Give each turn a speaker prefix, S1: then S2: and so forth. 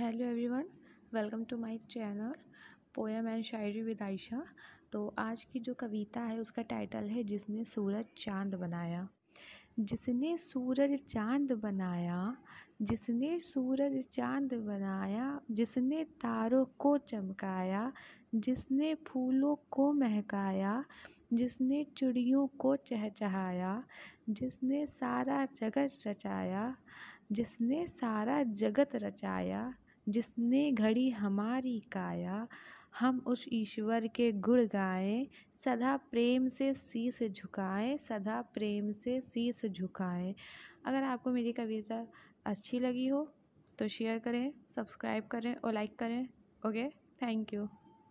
S1: Hello everyone welcome to my channel poem and shayari with Ayesha तो आज की जो कविता है, उसका टाइटल है, जिसने सूरज चाँद बनाया। जिसने सूरज चाँद बनाया, जिसने सूरज चाँद बनाया, जिसने तारों को चमकाया, जिसने फूलों को महकाया, जिसने चिड़ियों को चहचहाया, जिसने सारा जगत रचाया, जिसने सारा जगत रचाया जिसने घड़ी हमारी काया, हम उस ईश्वर के गुण गाएँ, सदा प्रेम से शीस झुकाएँ, सदा प्रेम से शीस झुकाएँ। अगर आपको मेरी कविता अच्छी लगी हो तो शेयर करें सब्सक्राइब करें और लाइक करें ओके थैंक यू